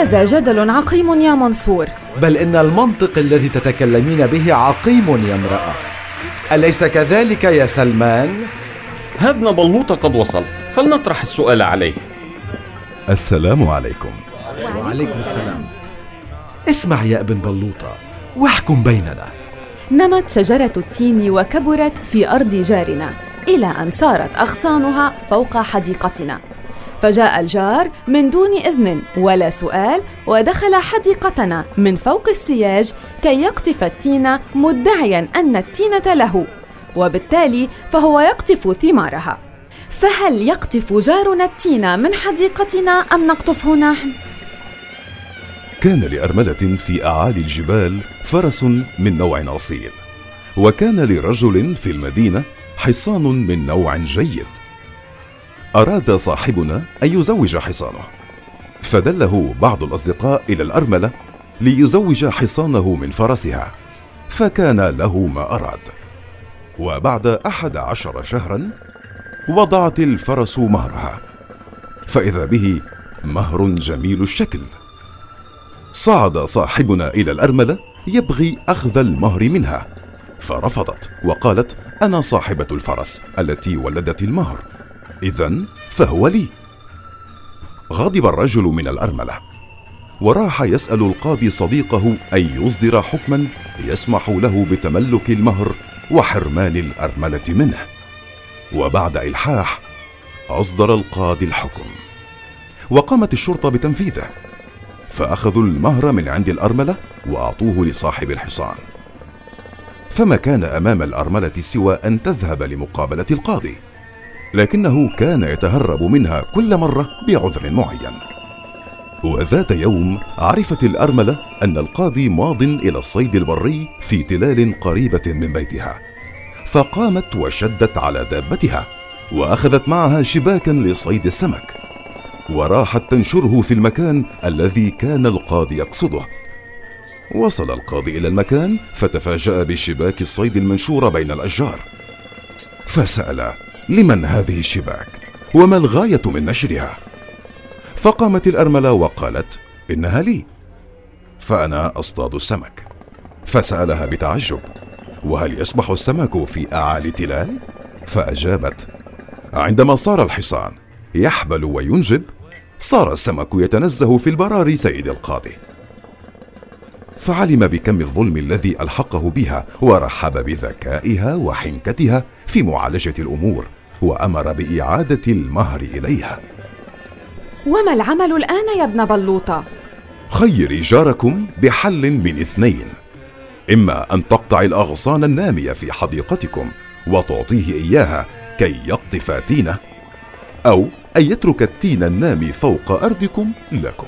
هذا جدل عقيم يا منصور. بل إن المنطق الذي تتكلمين به عقيم يا امرأة. أليس كذلك يا سلمان؟ ابن بلوطة قد وصل. فلنطرح السؤال عليه. السلام عليكم. وعليكم السلام. اسمع يا ابن بلوطة واحكم بيننا. نمت شجرة التين وكبرت في أرض جارنا إلى أن صارت أغصانها فوق حديقتنا. فجاء الجار من دون إذن ولا سؤال ودخل حديقتنا من فوق السياج كي يقطف التين مدعيا أن التينة له وبالتالي فهو يقطف ثمارها فهل يقطف جارنا التين من حديقتنا أم نقطفه نحن؟ كان لأرملة في أعالي الجبال فرس من نوع أصيل وكان لرجل في المدينة حصان من نوع جيد أراد صاحبنا أن يزوج حصانه. فدله بعض الأصدقاء إلى الأرملة ليزوج حصانه من فرسها فكان له ما أراد. وبعد أحد عشر شهرا وضعت الفرس مهرها فإذا به مهر جميل الشكل. صعد صاحبنا إلى الأرملة يبغي أخذ المهر منها فرفضت وقالت أنا صاحبة الفرس التي ولدت المهر. إذا فهو لي. غضب الرجل من الأرملة. وراح يسأل القاضي صديقه أن يصدر حكما يسمح له بتملك المهر وحرمان الأرملة منه. وبعد إلحاح أصدر القاضي الحكم. وقامت الشرطة بتنفيذه. فأخذوا المهر من عند الأرملة وأعطوه لصاحب الحصان. فما كان أمام الأرملة سوى أن تذهب لمقابلة القاضي. لكنه كان يتهرب منها كل مرة بعذر معين. وذات يوم عرفت الأرملة أن القاضي ماض إلى الصيد البري في تلال قريبة من بيتها. فقامت وشدت على دابتها وأخذت معها شباكا لصيد السمك. وراحت تنشره في المكان الذي كان القاضي يقصده. وصل القاضي إلى المكان فتفاجأ بشباك الصيد المنشوره بين الأشجار. فسأل لمن هذه الشباك؟ وما الغاية من نشرها؟ فقامت الأرملة وقالت إنها لي. فأنا أصطاد السمك. فسألها بتعجب وهل يسبح السمك في أعالي تلال؟ فأجابت عندما صار الحصان يحبل وينجب صار السمك يتنزه في البراري سيد القاضي. فعلم بكم الظلم الذي ألحقه بها ورحب بذكائها وحنكتها في معالجة الأمور وأمر بإعادة المهر إليها. وما العمل الآن يا ابن بلوطة؟ خيري جاركم بحل من اثنين. إما أن تقطع الأغصان النامية في حديقتكم وتعطيه إياها كي يقطف تينة أو أن يترك التين النامي فوق أرضكم لكم.